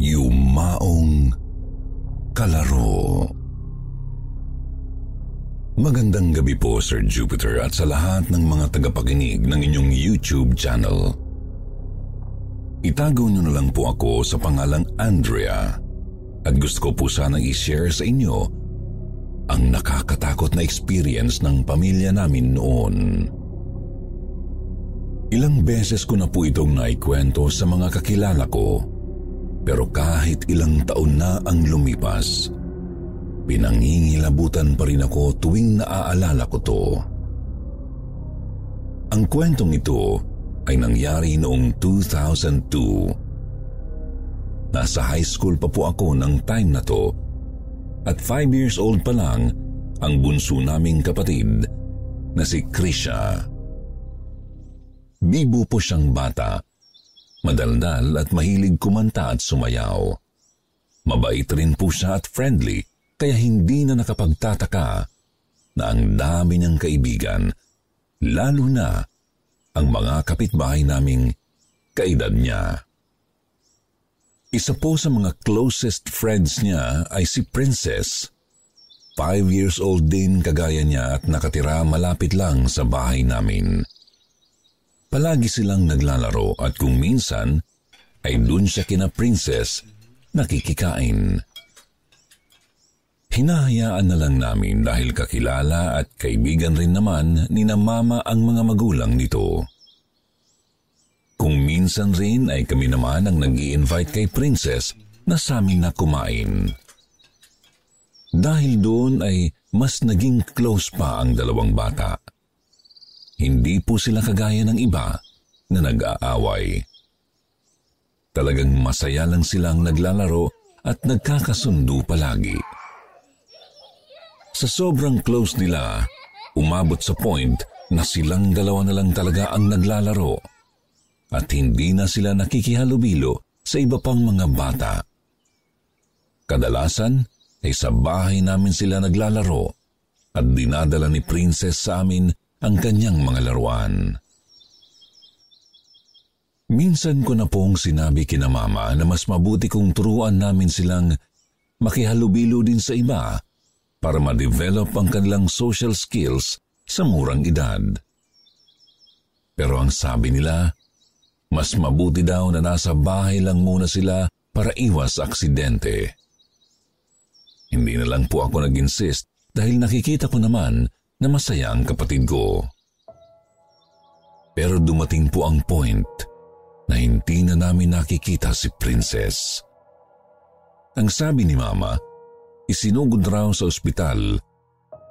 Yumaong Kalaro Magandang gabi po Sir Jupiter at sa lahat ng mga tagapakinig ng inyong YouTube channel. Itago niyo na lang po ako sa pangalang Andrea at gusto ko po sanang i-share sa inyo ang nakakatakot na experience ng pamilya namin noon. Ilang beses ko na po itong naikwento sa mga kakilala ko pero kahit ilang taon na ang lumipas, pinangingilabutan pa rin ako tuwing naaalala ko to. Ang kwentong ito ay nangyari noong 2002. Nasa high school pa po ako ng time na to at 5 years old pa lang ang bunso naming kapatid na si Krisha. Bibo po siyang bata Madaldal at mahilig kumanta at sumayaw. Mabait rin po siya at friendly kaya hindi na nakapagtataka na ang dami niyang kaibigan, lalo na ang mga kapitbahay naming kaedad niya. Isa po sa mga closest friends niya ay si Princess. Five years old din kagaya niya at nakatira malapit lang sa bahay namin. Palagi silang naglalaro at kung minsan ay dun siya kina princess nakikikain. Hinahayaan na lang namin dahil kakilala at kaibigan rin naman ni na mama ang mga magulang nito. Kung minsan rin ay kami naman ang nag invite kay Princess na sa amin na kumain. Dahil doon ay mas naging close pa ang dalawang bata. Hindi po sila kagaya ng iba na nag-aaway. Talagang masaya lang silang naglalaro at nagkakasundo palagi. Sa sobrang close nila, umabot sa point na silang dalawa na lang talaga ang naglalaro at hindi na sila nakikihalubilo sa iba pang mga bata. Kadalasan ay sa bahay namin sila naglalaro at dinadala ni Princess sa amin ang kanyang mga laruan. Minsan ko na pong sinabi kina mama na mas mabuti kong turuan namin silang makihalubilo din sa iba para ma-develop ang kanilang social skills sa murang edad. Pero ang sabi nila, mas mabuti daw na nasa bahay lang muna sila para iwas aksidente. Hindi na lang po ako nag-insist dahil nakikita ko naman na masaya ang kapatid ko. Pero dumating po ang point na hindi na namin nakikita si Princess. Ang sabi ni Mama, isinugod raw sa ospital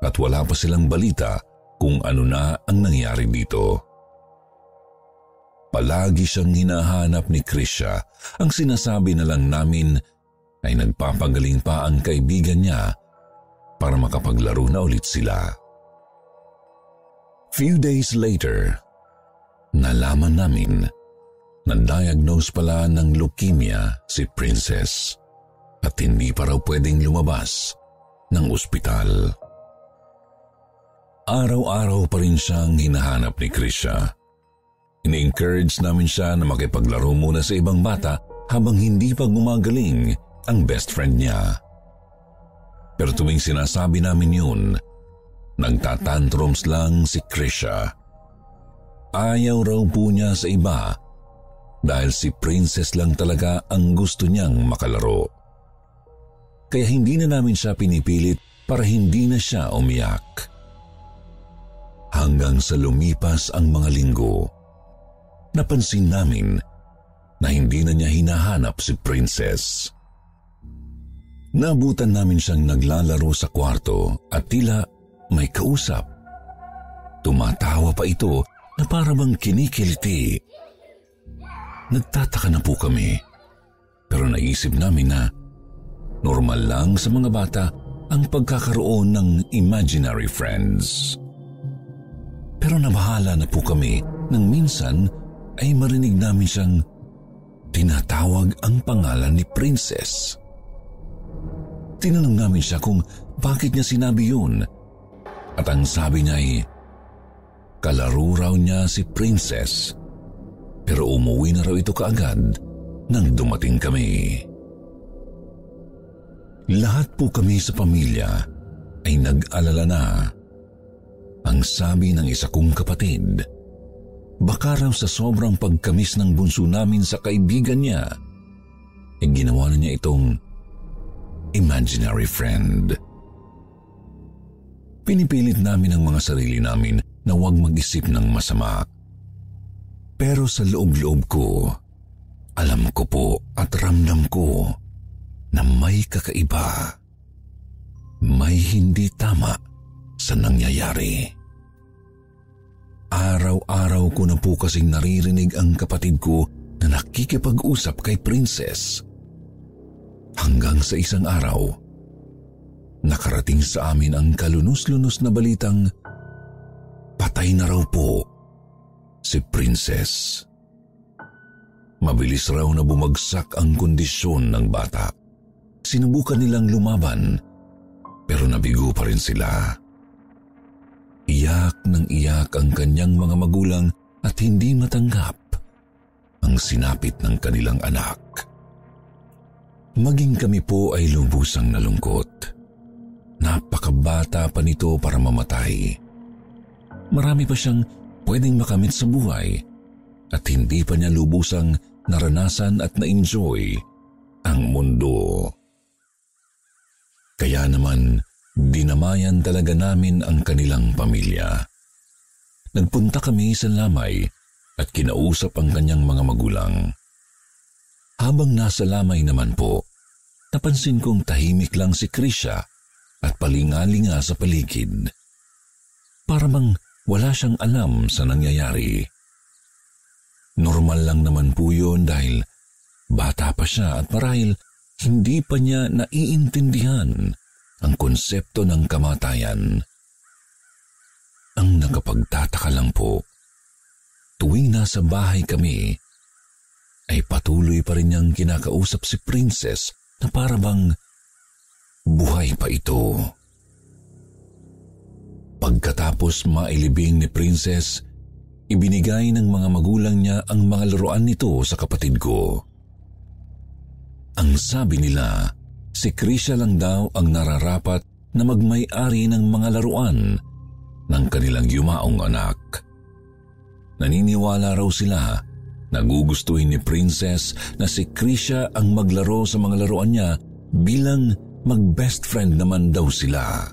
at wala pa silang balita kung ano na ang nangyari dito. Palagi siyang hinahanap ni Krisha. Ang sinasabi na lang namin ay nagpapagaling pa ang kaibigan niya para makapaglaro na ulit sila. Few days later, nalaman namin na diagnose pala ng leukemia si Princess at hindi pa raw pwedeng lumabas ng ospital. Araw-araw pa rin siyang hinahanap ni Krisha. Ini-encourage namin siya na makipaglaro muna sa ibang bata habang hindi pa gumagaling ang best friend niya. Pero tuwing sinasabi namin yun, Nagtatantrums lang si Krisha. Ayaw raw po niya sa iba dahil si Princess lang talaga ang gusto niyang makalaro. Kaya hindi na namin siya pinipilit para hindi na siya umiyak. Hanggang sa lumipas ang mga linggo, napansin namin na hindi na niya hinahanap si Princess. Nabutan namin siyang naglalaro sa kwarto at tila may kausap. Tumatawa pa ito na parabang kinikiliti. Nagtataka na po kami pero naisip namin na normal lang sa mga bata ang pagkakaroon ng imaginary friends. Pero nabahala na po kami nang minsan ay marinig namin siyang tinatawag ang pangalan ni Princess. Tinanong namin siya kung bakit niya sinabi yun at ang sabi niya ay kalaro raw niya si Princess pero umuwi na raw ito kaagad nang dumating kami. Lahat po kami sa pamilya ay nag-alala na. Ang sabi ng isa kong kapatid, baka raw sa sobrang pagkamis ng bunso namin sa kaibigan niya, ay ginawa na niya itong imaginary friend. Pinipilit namin ang mga sarili namin na huwag mag-isip ng masama. Pero sa loob-loob ko, alam ko po at ramdam ko na may kakaiba. May hindi tama sa nangyayari. Araw-araw ko na po kasing naririnig ang kapatid ko na nakikipag-usap kay Princess. Hanggang sa isang araw, nakarating sa amin ang kalunos-lunos na balitang patay na raw po si Princess. Mabilis raw na bumagsak ang kondisyon ng bata. Sinubukan nilang lumaban pero nabigo pa rin sila. Iyak ng iyak ang kanyang mga magulang at hindi matanggap ang sinapit ng kanilang anak. Maging kami po ay lubusang nalungkot. Napakabata pa nito para mamatay. Marami pa siyang pwedeng makamit sa buhay at hindi pa niya lubusang naranasan at na-enjoy ang mundo. Kaya naman, dinamayan talaga namin ang kanilang pamilya. Nagpunta kami sa lamay at kinausap ang kanyang mga magulang. Habang nasa lamay naman po, napansin kong tahimik lang si Krisha at palingalinga sa paligid. Para bang wala siyang alam sa nangyayari. Normal lang naman po yun dahil bata pa siya at marahil hindi pa niya naiintindihan ang konsepto ng kamatayan. Ang nakapagtataka lang po, tuwing nasa bahay kami, ay patuloy pa rin niyang kinakausap si Princess na para bang buhay pa ito. Pagkatapos mailibing ni Princess, ibinigay ng mga magulang niya ang mga laruan nito sa kapatid ko. Ang sabi nila, si Krisha lang daw ang nararapat na magmay-ari ng mga laruan ng kanilang yumaong anak. Naniniwala raw sila na gugustuhin ni Princess na si Krisha ang maglaro sa mga laruan niya bilang mag-best friend naman daw sila.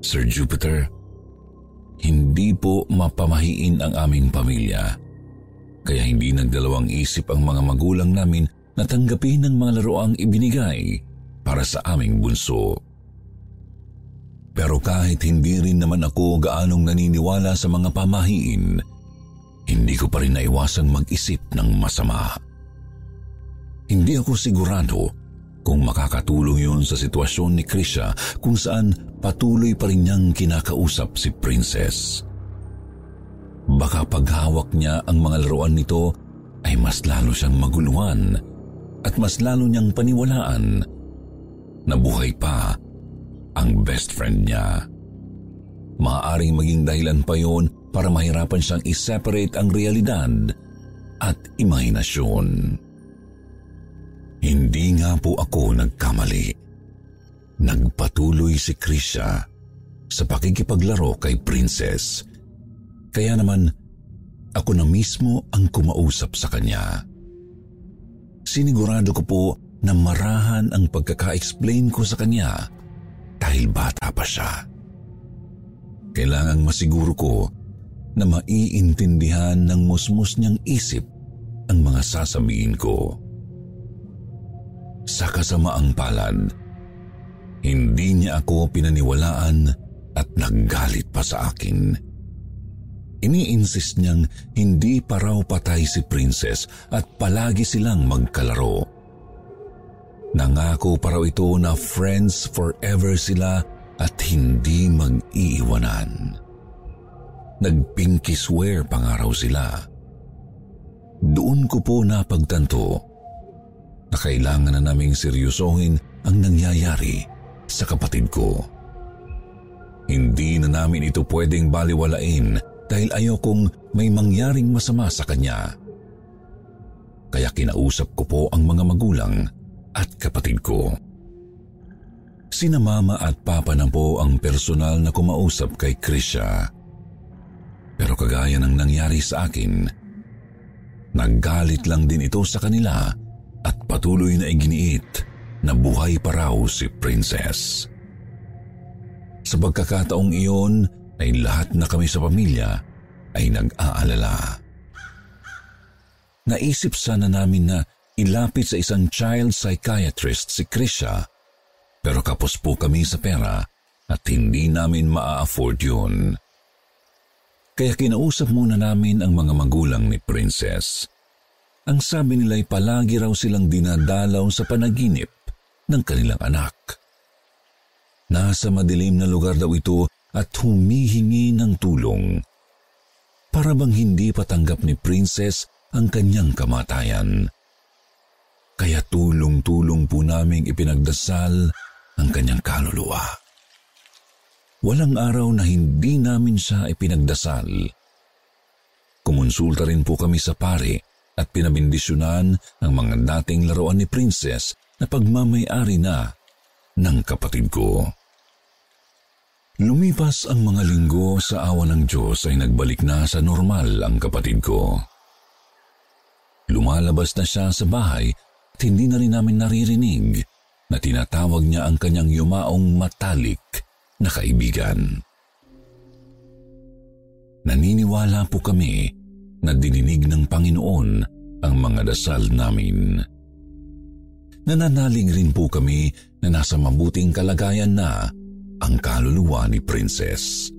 Sir Jupiter, hindi po mapamahiin ang aming pamilya kaya hindi nagdalawang isip ang mga magulang namin na tanggapin ang mga laruang ibinigay para sa aming bunso. Pero kahit hindi rin naman ako gaanong naniniwala sa mga pamahiin, hindi ko pa rin naiwasang mag-isip ng masama. Hindi ako sigurado kung makakatulong yun sa sitwasyon ni Krisha kung saan patuloy pa rin niyang kinakausap si Princess. Baka paghawak niya ang mga laruan nito ay mas lalo siyang maguluhan at mas lalo niyang paniwalaan na buhay pa ang best friend niya. Maaaring maging dahilan pa yon para mahirapan siyang i-separate ang realidad at imahinasyon. Hindi nga po ako nagkamali. Nagpatuloy si Krisha sa pakikipaglaro kay Princess kaya naman, ako na mismo ang kumausap sa kanya. Sinigurado ko po na marahan ang pagkaka-explain ko sa kanya dahil bata pa siya. Kailangang masiguro ko na maiintindihan ng musmus niyang isip ang mga sasabihin ko. Sa kasamaang palad, hindi niya ako pinaniwalaan at naggalit pa sa akin. Ini-insist niyang hindi pa raw patay si Princess at palagi silang magkalaro. Nangako pa raw ito na friends forever sila at hindi mag-iiwanan. Nagpinky swear pa nga raw sila. Doon ko po napagtanto na kailangan na naming seryosohin ang nangyayari sa kapatid ko. Hindi na namin ito pwedeng baliwalain dahil ayokong may mangyaring masama sa kanya. Kaya kinausap ko po ang mga magulang at kapatid ko. Sina mama at papa na po ang personal na kumausap kay Krisha. Pero kagaya ng nangyari sa akin, naggalit lang din ito sa kanila patuloy na iginiit na buhay pa raw si Princess. Sa pagkakataong iyon, ay lahat na kami sa pamilya ay nag-aalala. Naisip sana namin na ilapit sa isang child psychiatrist si Krisha pero kapos po kami sa pera at hindi namin maa-afford yun. Kaya kinausap muna namin ang mga magulang ni Princess. Ang sabi nila ay palagi raw silang dinadalaw sa panaginip ng kanilang anak. Nasa madilim na lugar daw ito at humihingi ng tulong. Para bang hindi patanggap ni Princess ang kanyang kamatayan. Kaya tulong-tulong po naming ipinagdasal ang kanyang kaluluwa. Walang araw na hindi namin siya ipinagdasal. Kumonsulta rin po kami sa pare at pinabindisyonan ang mga dating laruan ni Princess na pagmamayari na ng kapatid ko. Lumipas ang mga linggo sa awa ng Diyos ay nagbalik na sa normal ang kapatid ko. Lumalabas na siya sa bahay at hindi na rin namin naririnig na tinatawag niya ang kanyang yumaong matalik na kaibigan. Naniniwala po kami na dininig ng Panginoon ang mga dasal namin. Nananaling rin po kami na nasa mabuting kalagayan na ang kaluluwa ni Princess.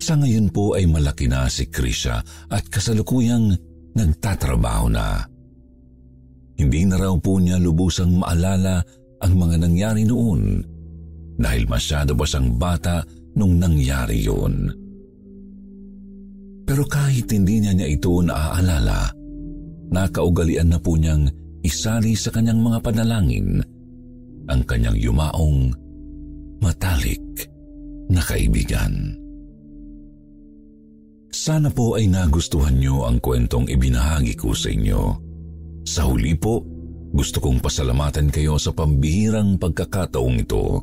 Sa ngayon po ay malaki na si Krisha at kasalukuyang nagtatrabaho na. Hindi na raw po niya lubusang maalala ang mga nangyari noon dahil masyado ba siyang bata nung nangyari yun. Pero kahit hindi niya niya ito naaalala, nakaugalian na po niyang isali sa kanyang mga panalangin ang kanyang yumaong matalik na kaibigan. Sana po ay nagustuhan niyo ang kwentong ibinahagi ko sa inyo. Sa huli po, gusto kong pasalamatan kayo sa pambihirang pagkakataong ito.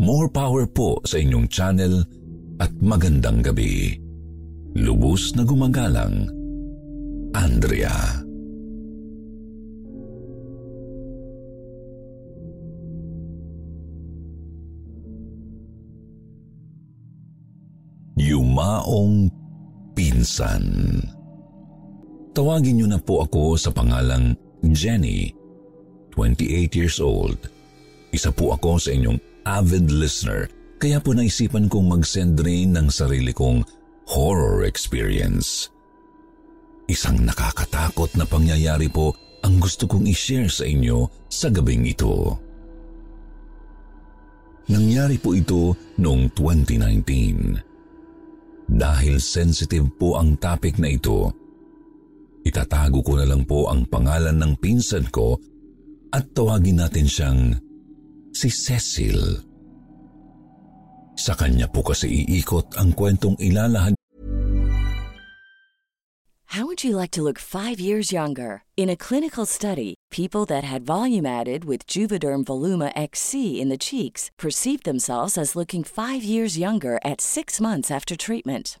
More power po sa inyong channel at magandang gabi. Lubos na gumagalang, Andrea. yumaong pinsan. Tawagin niyo na po ako sa pangalang Jenny, 28 years old. Isa po ako sa inyong avid listener, kaya po naisipan kong mag-send rin ng sarili kong horror experience. Isang nakakatakot na pangyayari po ang gusto kong i-share sa inyo sa gabing ito. Nangyari po ito noong 2019. Dahil sensitive po ang topic na ito, itatago ko na lang po ang pangalan ng pinsan ko at tawagin natin siyang si Cecil. Sa kanya po kasi iikot ang kwentong ilalahad How would you like to look five years younger? In a clinical study, people that had volume added with Juvederm Voluma XC in the cheeks perceived themselves as looking five years younger at six months after treatment.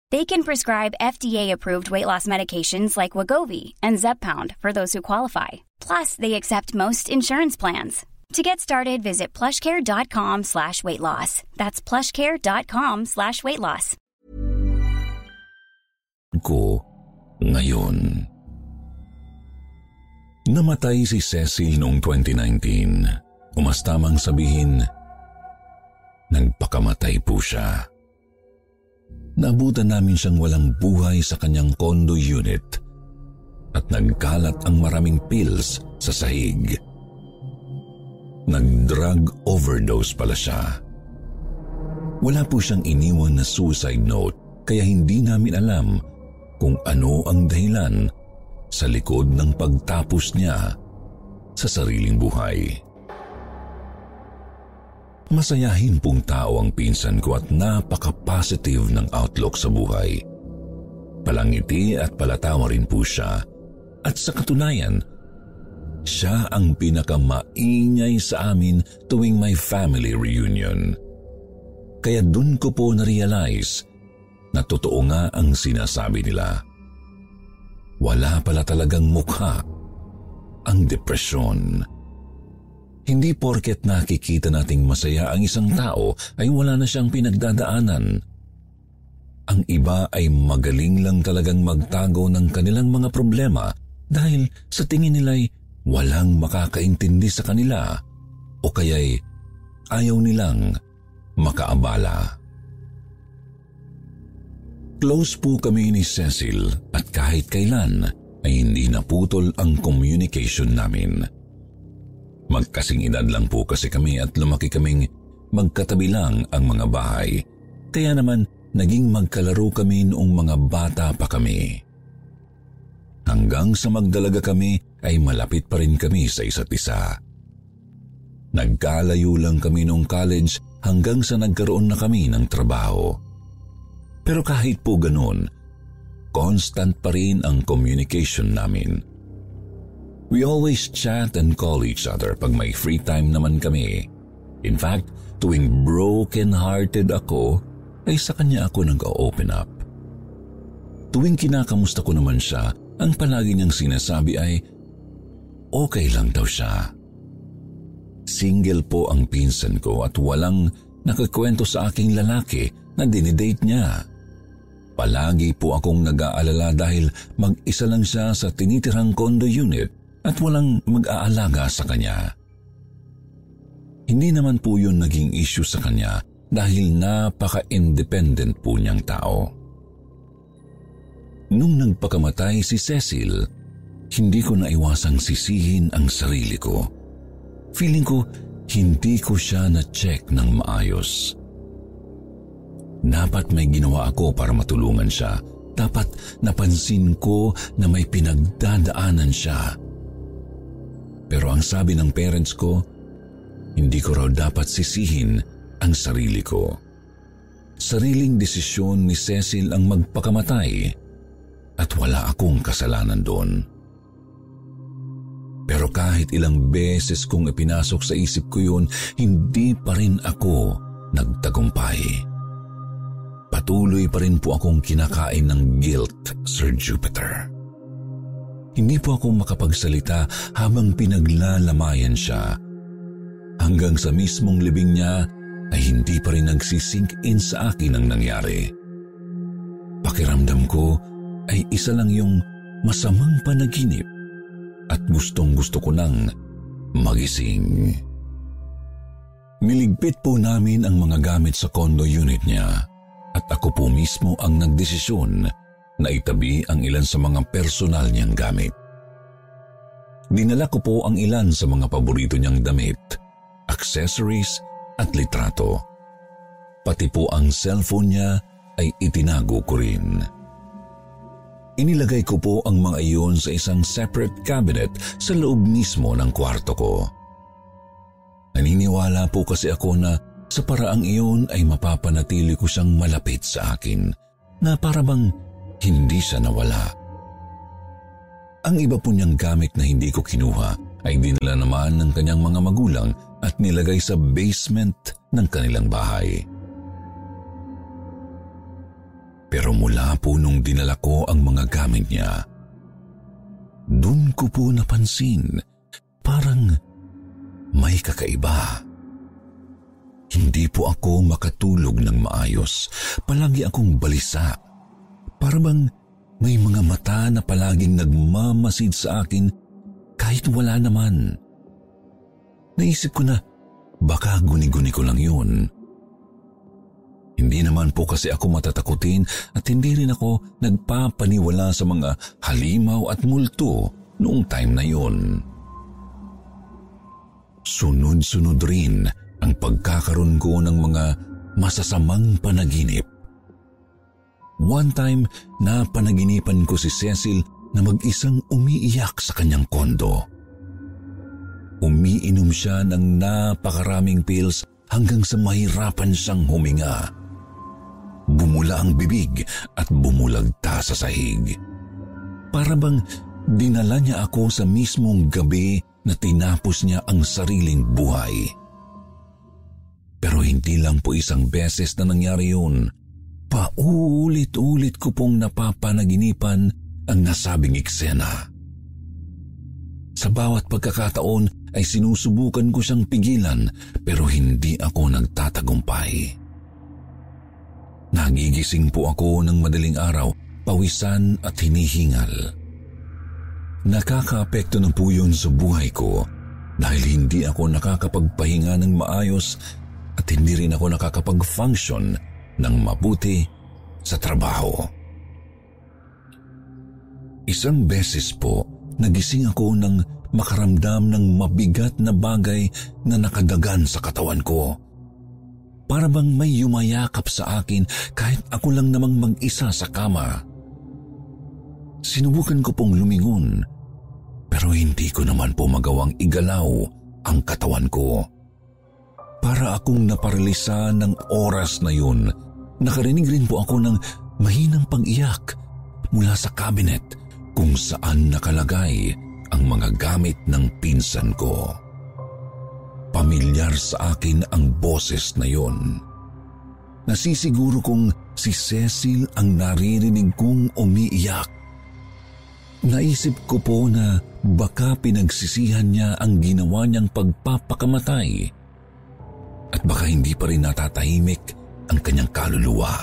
They can prescribe FDA-approved weight loss medications like Wagovi and Zepbound for those who qualify. Plus, they accept most insurance plans. To get started, visit plushcare.com slash weight loss. That's plushcare.com slash weight loss. Ko ngayon. Namatay si Cecil noong 2019. Umastamang sabihin, nagpakamatay po siya. Naabutan namin siyang walang buhay sa kanyang condo unit at nagkalat ang maraming pills sa sahig. Nag-drug overdose pala siya. Wala po siyang iniwan na suicide note kaya hindi namin alam kung ano ang dahilan sa likod ng pagtapos niya sa sariling buhay. Masayahin pong tao ang pinsan ko at napaka-positive ng outlook sa buhay. Palangiti at palatawa rin po siya. At sa katunayan, siya ang pinakamaingay sa amin tuwing may family reunion. Kaya dun ko po na-realize na totoo nga ang sinasabi nila. Wala pala talagang mukha ang depresyon. Hindi porket nakikita nating masaya ang isang tao ay wala na siyang pinagdadaanan. Ang iba ay magaling lang talagang magtago ng kanilang mga problema dahil sa tingin nila'y walang makakaintindi sa kanila o kaya'y ayaw nilang makaabala. Close po kami ni Cecil at kahit kailan ay hindi naputol ang communication namin. Magkasing edad lang po kasi kami at lumaki kaming magkatabi lang ang mga bahay. Kaya naman naging magkalaro kami noong mga bata pa kami. Hanggang sa magdalaga kami ay malapit pa rin kami sa isa't isa. Nagkalayo lang kami noong college hanggang sa nagkaroon na kami ng trabaho. Pero kahit po ganun, constant pa rin ang communication namin. We always chat and call each other pag may free time naman kami. In fact, tuwing broken-hearted ako, ay sa kanya ako nag-open up. Tuwing kinakamusta ko naman siya, ang palagi niyang sinasabi ay, okay lang daw siya. Single po ang pinsan ko at walang nakakwento sa aking lalaki na dinidate niya. Palagi po akong nag-aalala dahil mag-isa lang siya sa tinitirang condo unit at walang mag-aalaga sa kanya. Hindi naman po yun naging issue sa kanya dahil napaka-independent po niyang tao. Nung nagpakamatay si Cecil, hindi ko naiwasang sisihin ang sarili ko. Feeling ko, hindi ko siya na-check ng maayos. Dapat may ginawa ako para matulungan siya. Dapat napansin ko na may pinagdadaanan siya pero ang sabi ng parents ko, hindi ko raw dapat sisihin ang sarili ko. Sariling desisyon ni Cecil ang magpakamatay at wala akong kasalanan doon. Pero kahit ilang beses kong ipinasok sa isip ko yun, hindi pa rin ako nagtagumpay. Patuloy pa rin po akong kinakain ng guilt, Sir Jupiter. Hindi po ako makapagsalita habang pinaglalamayan siya. Hanggang sa mismong libing niya ay hindi pa rin nagsisink in sa akin ang nangyari. Pakiramdam ko ay isa lang yung masamang panaginip at gustong gusto ko nang magising. Niligpit po namin ang mga gamit sa condo unit niya at ako po mismo ang nagdesisyon na itabi ang ilan sa mga personal niyang gamit. Dinala ko po ang ilan sa mga paborito niyang damit, accessories at litrato. Pati po ang cellphone niya ay itinago ko rin. Inilagay ko po ang mga iyon sa isang separate cabinet sa loob mismo ng kwarto ko. Naniniwala po kasi ako na sa paraang iyon ay mapapanatili ko siyang malapit sa akin na para bang hindi siya nawala. Ang iba po niyang gamit na hindi ko kinuha ay dinala naman ng kanyang mga magulang at nilagay sa basement ng kanilang bahay. Pero mula po nung dinala ko ang mga gamit niya, dun ko po napansin parang may kakaiba. Hindi po ako makatulog ng maayos. Palagi akong balisa. Para bang may mga mata na palaging nagmamasid sa akin kahit wala naman. Naisip ko na baka guni-guni ko lang yun. Hindi naman po kasi ako matatakutin at hindi rin ako nagpapaniwala sa mga halimaw at multo noong time na yun. Sunod-sunod rin ang pagkakaroon ko ng mga masasamang panaginip. One time na panaginipan ko si Cecil na mag-isang umiiyak sa kanyang kondo. Umiinom siya ng napakaraming pills hanggang sa mahirapan siyang huminga. Bumula ang bibig at bumulagta sa sahig. Para bang dinala niya ako sa mismong gabi na tinapos niya ang sariling buhay. Pero hindi lang po isang beses na nangyari yun. Paulit-ulit ko pong napapanaginipan ang nasabing eksena. Sa bawat pagkakataon ay sinusubukan ko siyang pigilan pero hindi ako nagtatagumpay. Nagigising po ako ng madaling araw, pawisan at hinihingal. Nakakaapekto na po yun sa buhay ko dahil hindi ako nakakapagpahinga ng maayos at hindi rin ako nakakapag-function ng mabuti sa trabaho. Isang beses po, nagising ako ng makaramdam ng mabigat na bagay na nakadagan sa katawan ko. Para bang may yumayakap sa akin kahit ako lang namang mag-isa sa kama. Sinubukan ko pong lumingon, pero hindi ko naman po magawang igalaw ang katawan ko. Para akong naparalisa ng oras na yun, nakarinig rin po ako ng mahinang pag-iyak mula sa cabinet kung saan nakalagay ang mga gamit ng pinsan ko. Pamilyar sa akin ang boses na yon. Nasisiguro kong si Cecil ang naririnig kong umiiyak Naisip ko po na baka pinagsisihan niya ang ginawa niyang pagpapakamatay at baka hindi pa rin natatahimik ang kanyang kaluluwa.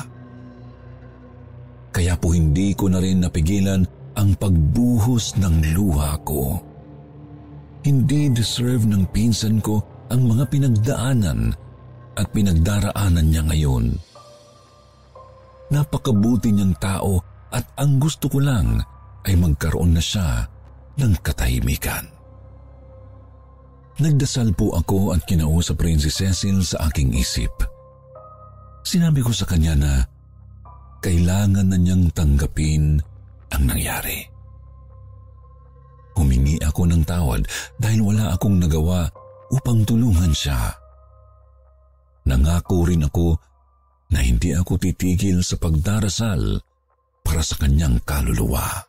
Kaya po hindi ko na rin napigilan ang pagbuhos ng luha ko. Hindi deserve ng pinsan ko ang mga pinagdaanan at pinagdaraanan niya ngayon. Napakabuti niyang tao at ang gusto ko lang ay magkaroon na siya ng katahimikan. Nagdasal po ako at kinausap rin si Cecil sa aking isip. Sinabi ko sa kanya na kailangan na niyang tanggapin ang nangyari. Humingi ako ng tawad dahil wala akong nagawa upang tulungan siya. Nangako rin ako na hindi ako titigil sa pagdarasal para sa kanyang kaluluwa.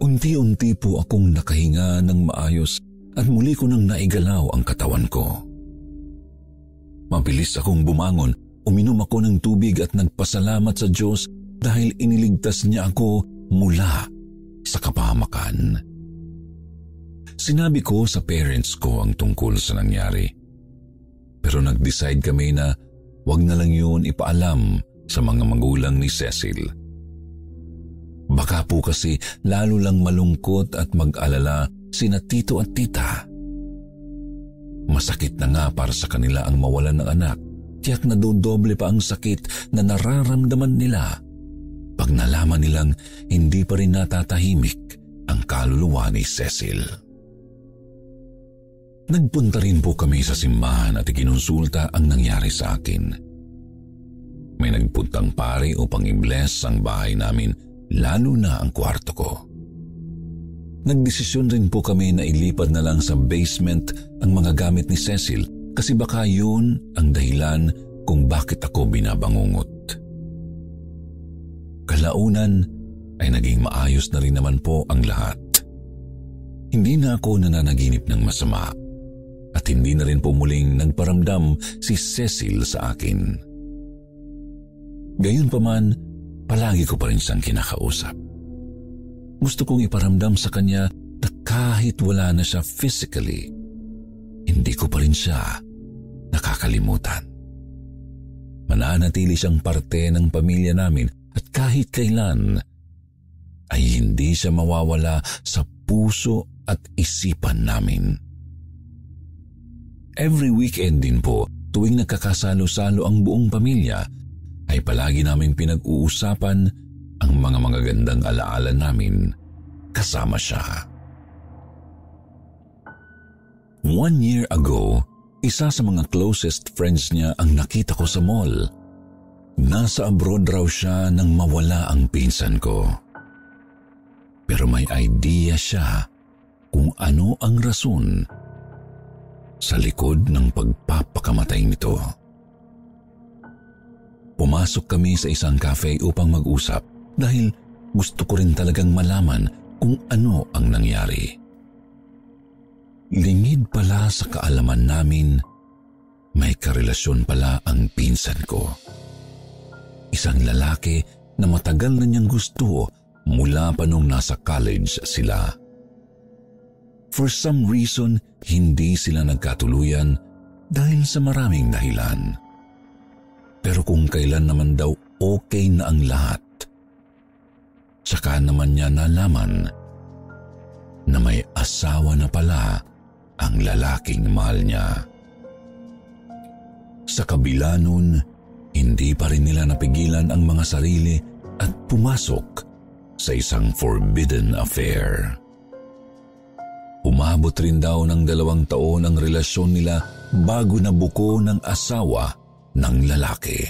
Unti-unti po akong nakahinga ng maayos at muli ko nang naigalaw ang katawan ko. Mabilis akong bumangon, uminom ako ng tubig at nagpasalamat sa Diyos dahil iniligtas niya ako mula sa kapahamakan. Sinabi ko sa parents ko ang tungkol sa nangyari. Pero nag-decide kami na wag na lang yun ipaalam sa mga magulang ni Cecil. Baka po kasi lalo lang malungkot at mag-alala sina tito at tita. Masakit na nga para sa kanila ang mawalan ng anak, tiyak na dodoble pa ang sakit na nararamdaman nila pag nalaman nilang hindi pa rin natatahimik ang kaluluwa ni Cecil. Nagpunta rin po kami sa simbahan at ikinonsulta ang nangyari sa akin. May nagpuntang pare upang i-bless ang bahay namin, lalo na ang kwarto ko. Nagdesisyon rin po kami na ilipad na lang sa basement ang mga gamit ni Cecil kasi baka yun ang dahilan kung bakit ako binabangungot. Kalaunan ay naging maayos na rin naman po ang lahat. Hindi na ako nananaginip ng masama at hindi na rin po muling nagparamdam si Cecil sa akin. Gayunpaman, palagi ko pa rin siyang kinakausap. Gusto kong iparamdam sa kanya na kahit wala na siya physically, hindi ko pa rin siya nakakalimutan. Mananatili siyang parte ng pamilya namin at kahit kailan ay hindi siya mawawala sa puso at isipan namin. Every weekend din po, tuwing nagkakasalo-salo ang buong pamilya, ay palagi namin pinag-uusapan ang mga magagandang alaala namin kasama siya. One year ago, isa sa mga closest friends niya ang nakita ko sa mall. Nasa abroad raw siya nang mawala ang pinsan ko. Pero may idea siya kung ano ang rason sa likod ng pagpapakamatay nito. Pumasok kami sa isang cafe upang mag-usap dahil gusto ko rin talagang malaman kung ano ang nangyari. Lingid pala sa kaalaman namin, may karelasyon pala ang pinsan ko. Isang lalaki na matagal na niyang gusto mula pa nung nasa college sila. For some reason, hindi sila nagkatuluyan dahil sa maraming dahilan. Pero kung kailan naman daw okay na ang lahat, saka naman niya nalaman na may asawa na pala ang lalaking mahal niya. Sa kabila nun, hindi pa rin nila napigilan ang mga sarili at pumasok sa isang forbidden affair. Umabot rin daw ng dalawang taon ang relasyon nila bago nabuko ng asawa ng lalaki.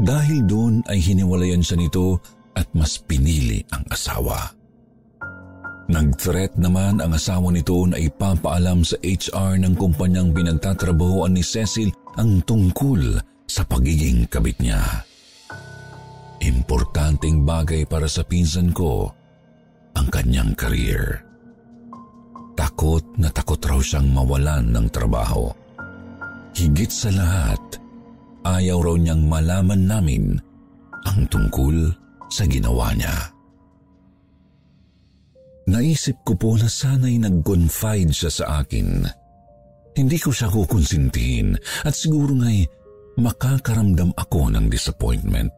Dahil doon ay hiniwalayan siya nito at mas pinili ang asawa. Nag-threat naman ang asawa nito na ipapaalam sa HR ng kumpanyang pinagtatrabahoan ni Cecil ang tungkol sa pagiging kabit niya. Importanteng bagay para sa pinsan ko ang kanyang career. Takot na takot raw siyang mawalan ng trabaho. Higit sa lahat, ayaw raw niyang malaman namin ang tungkol sa ginawa niya. Naisip ko po na sana'y nag-confide siya sa akin. Hindi ko siya kukonsintihin at siguro nga'y makakaramdam ako ng disappointment.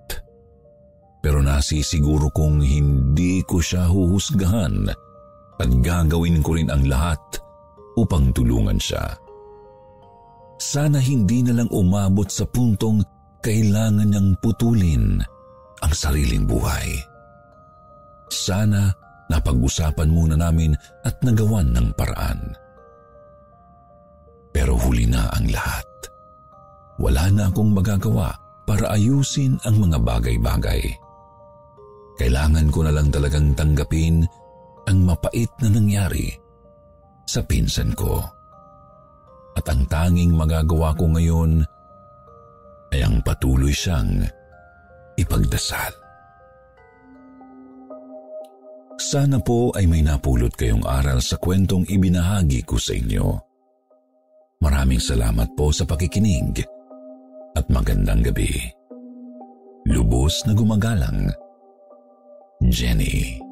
Pero nasisiguro kong hindi ko siya huhusgahan at gagawin ko rin ang lahat upang tulungan siya. Sana hindi na lang umabot sa puntong kailangan niyang putulin ang sariling buhay. Sana napag-usapan muna namin at nagawan ng paraan. Pero huli na ang lahat. Wala na akong magagawa para ayusin ang mga bagay-bagay. Kailangan ko na lang talagang tanggapin ang mapait na nangyari sa pinsan ko. At ang tanging magagawa ko ngayon ay ang patuloy siyang ipagdasal. Sana po ay may napulot kayong aral sa kwentong ibinahagi ko sa inyo. Maraming salamat po sa pakikinig at magandang gabi. Lubos na gumagalang, Jenny.